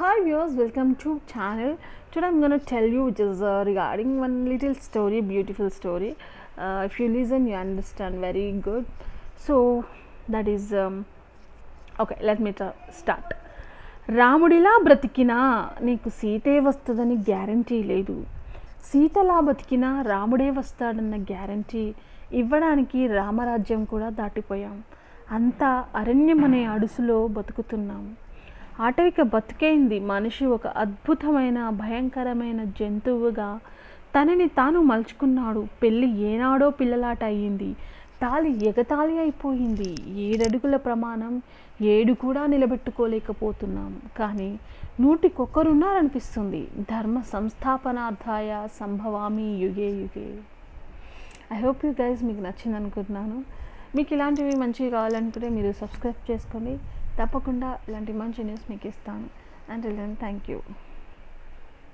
Hi views welcome to channel today I'm gonna tell you which is regarding one little story beautiful story if you listen you understand very good so that is okay let me start రాముడిలా బ్రతికినా నీకు సీతే వస్తుందని guarantee లేదు. సీతలా బ్రతికినా రాముడే వస్తాడన్న guarantee ఇవ్వడానికి రామరాజ్యం కూడా దాటిపోయాం. అంతా అరణ్యం అనే అడుసులో బతుకుతున్నాము ఆటవిక బతికైంది మనిషి ఒక అద్భుతమైన భయంకరమైన జంతువుగా. తనని తాను మలుచుకున్నాడు. పెళ్ళి ఏనాడో పిల్లలాట అయ్యింది తాలి ఎగతాళి అయిపోయింది. ఏడడుగుల ప్రమాణం. ఏడు కూడా నిలబెట్టుకోలేకపోతున్నాం. కానీ నూటికొక్కరున్నారనిపిస్తుంది. ధర్మ సంస్థాపనార్థాయ సంభవామి యుగే యుగే. ఐ హోప్ యూ గైజ్ మీకు నచ్చింది అనుకుంటున్నాను మీకు ఇలాంటివి మంచివి కావాలనుకుంటే మీరు సబ్స్క్రైబ్ చేసుకోండి. తప్పకుండా ఇలాంటి మంచి న్యూస్ మీకు ఇస్తాను. And thank you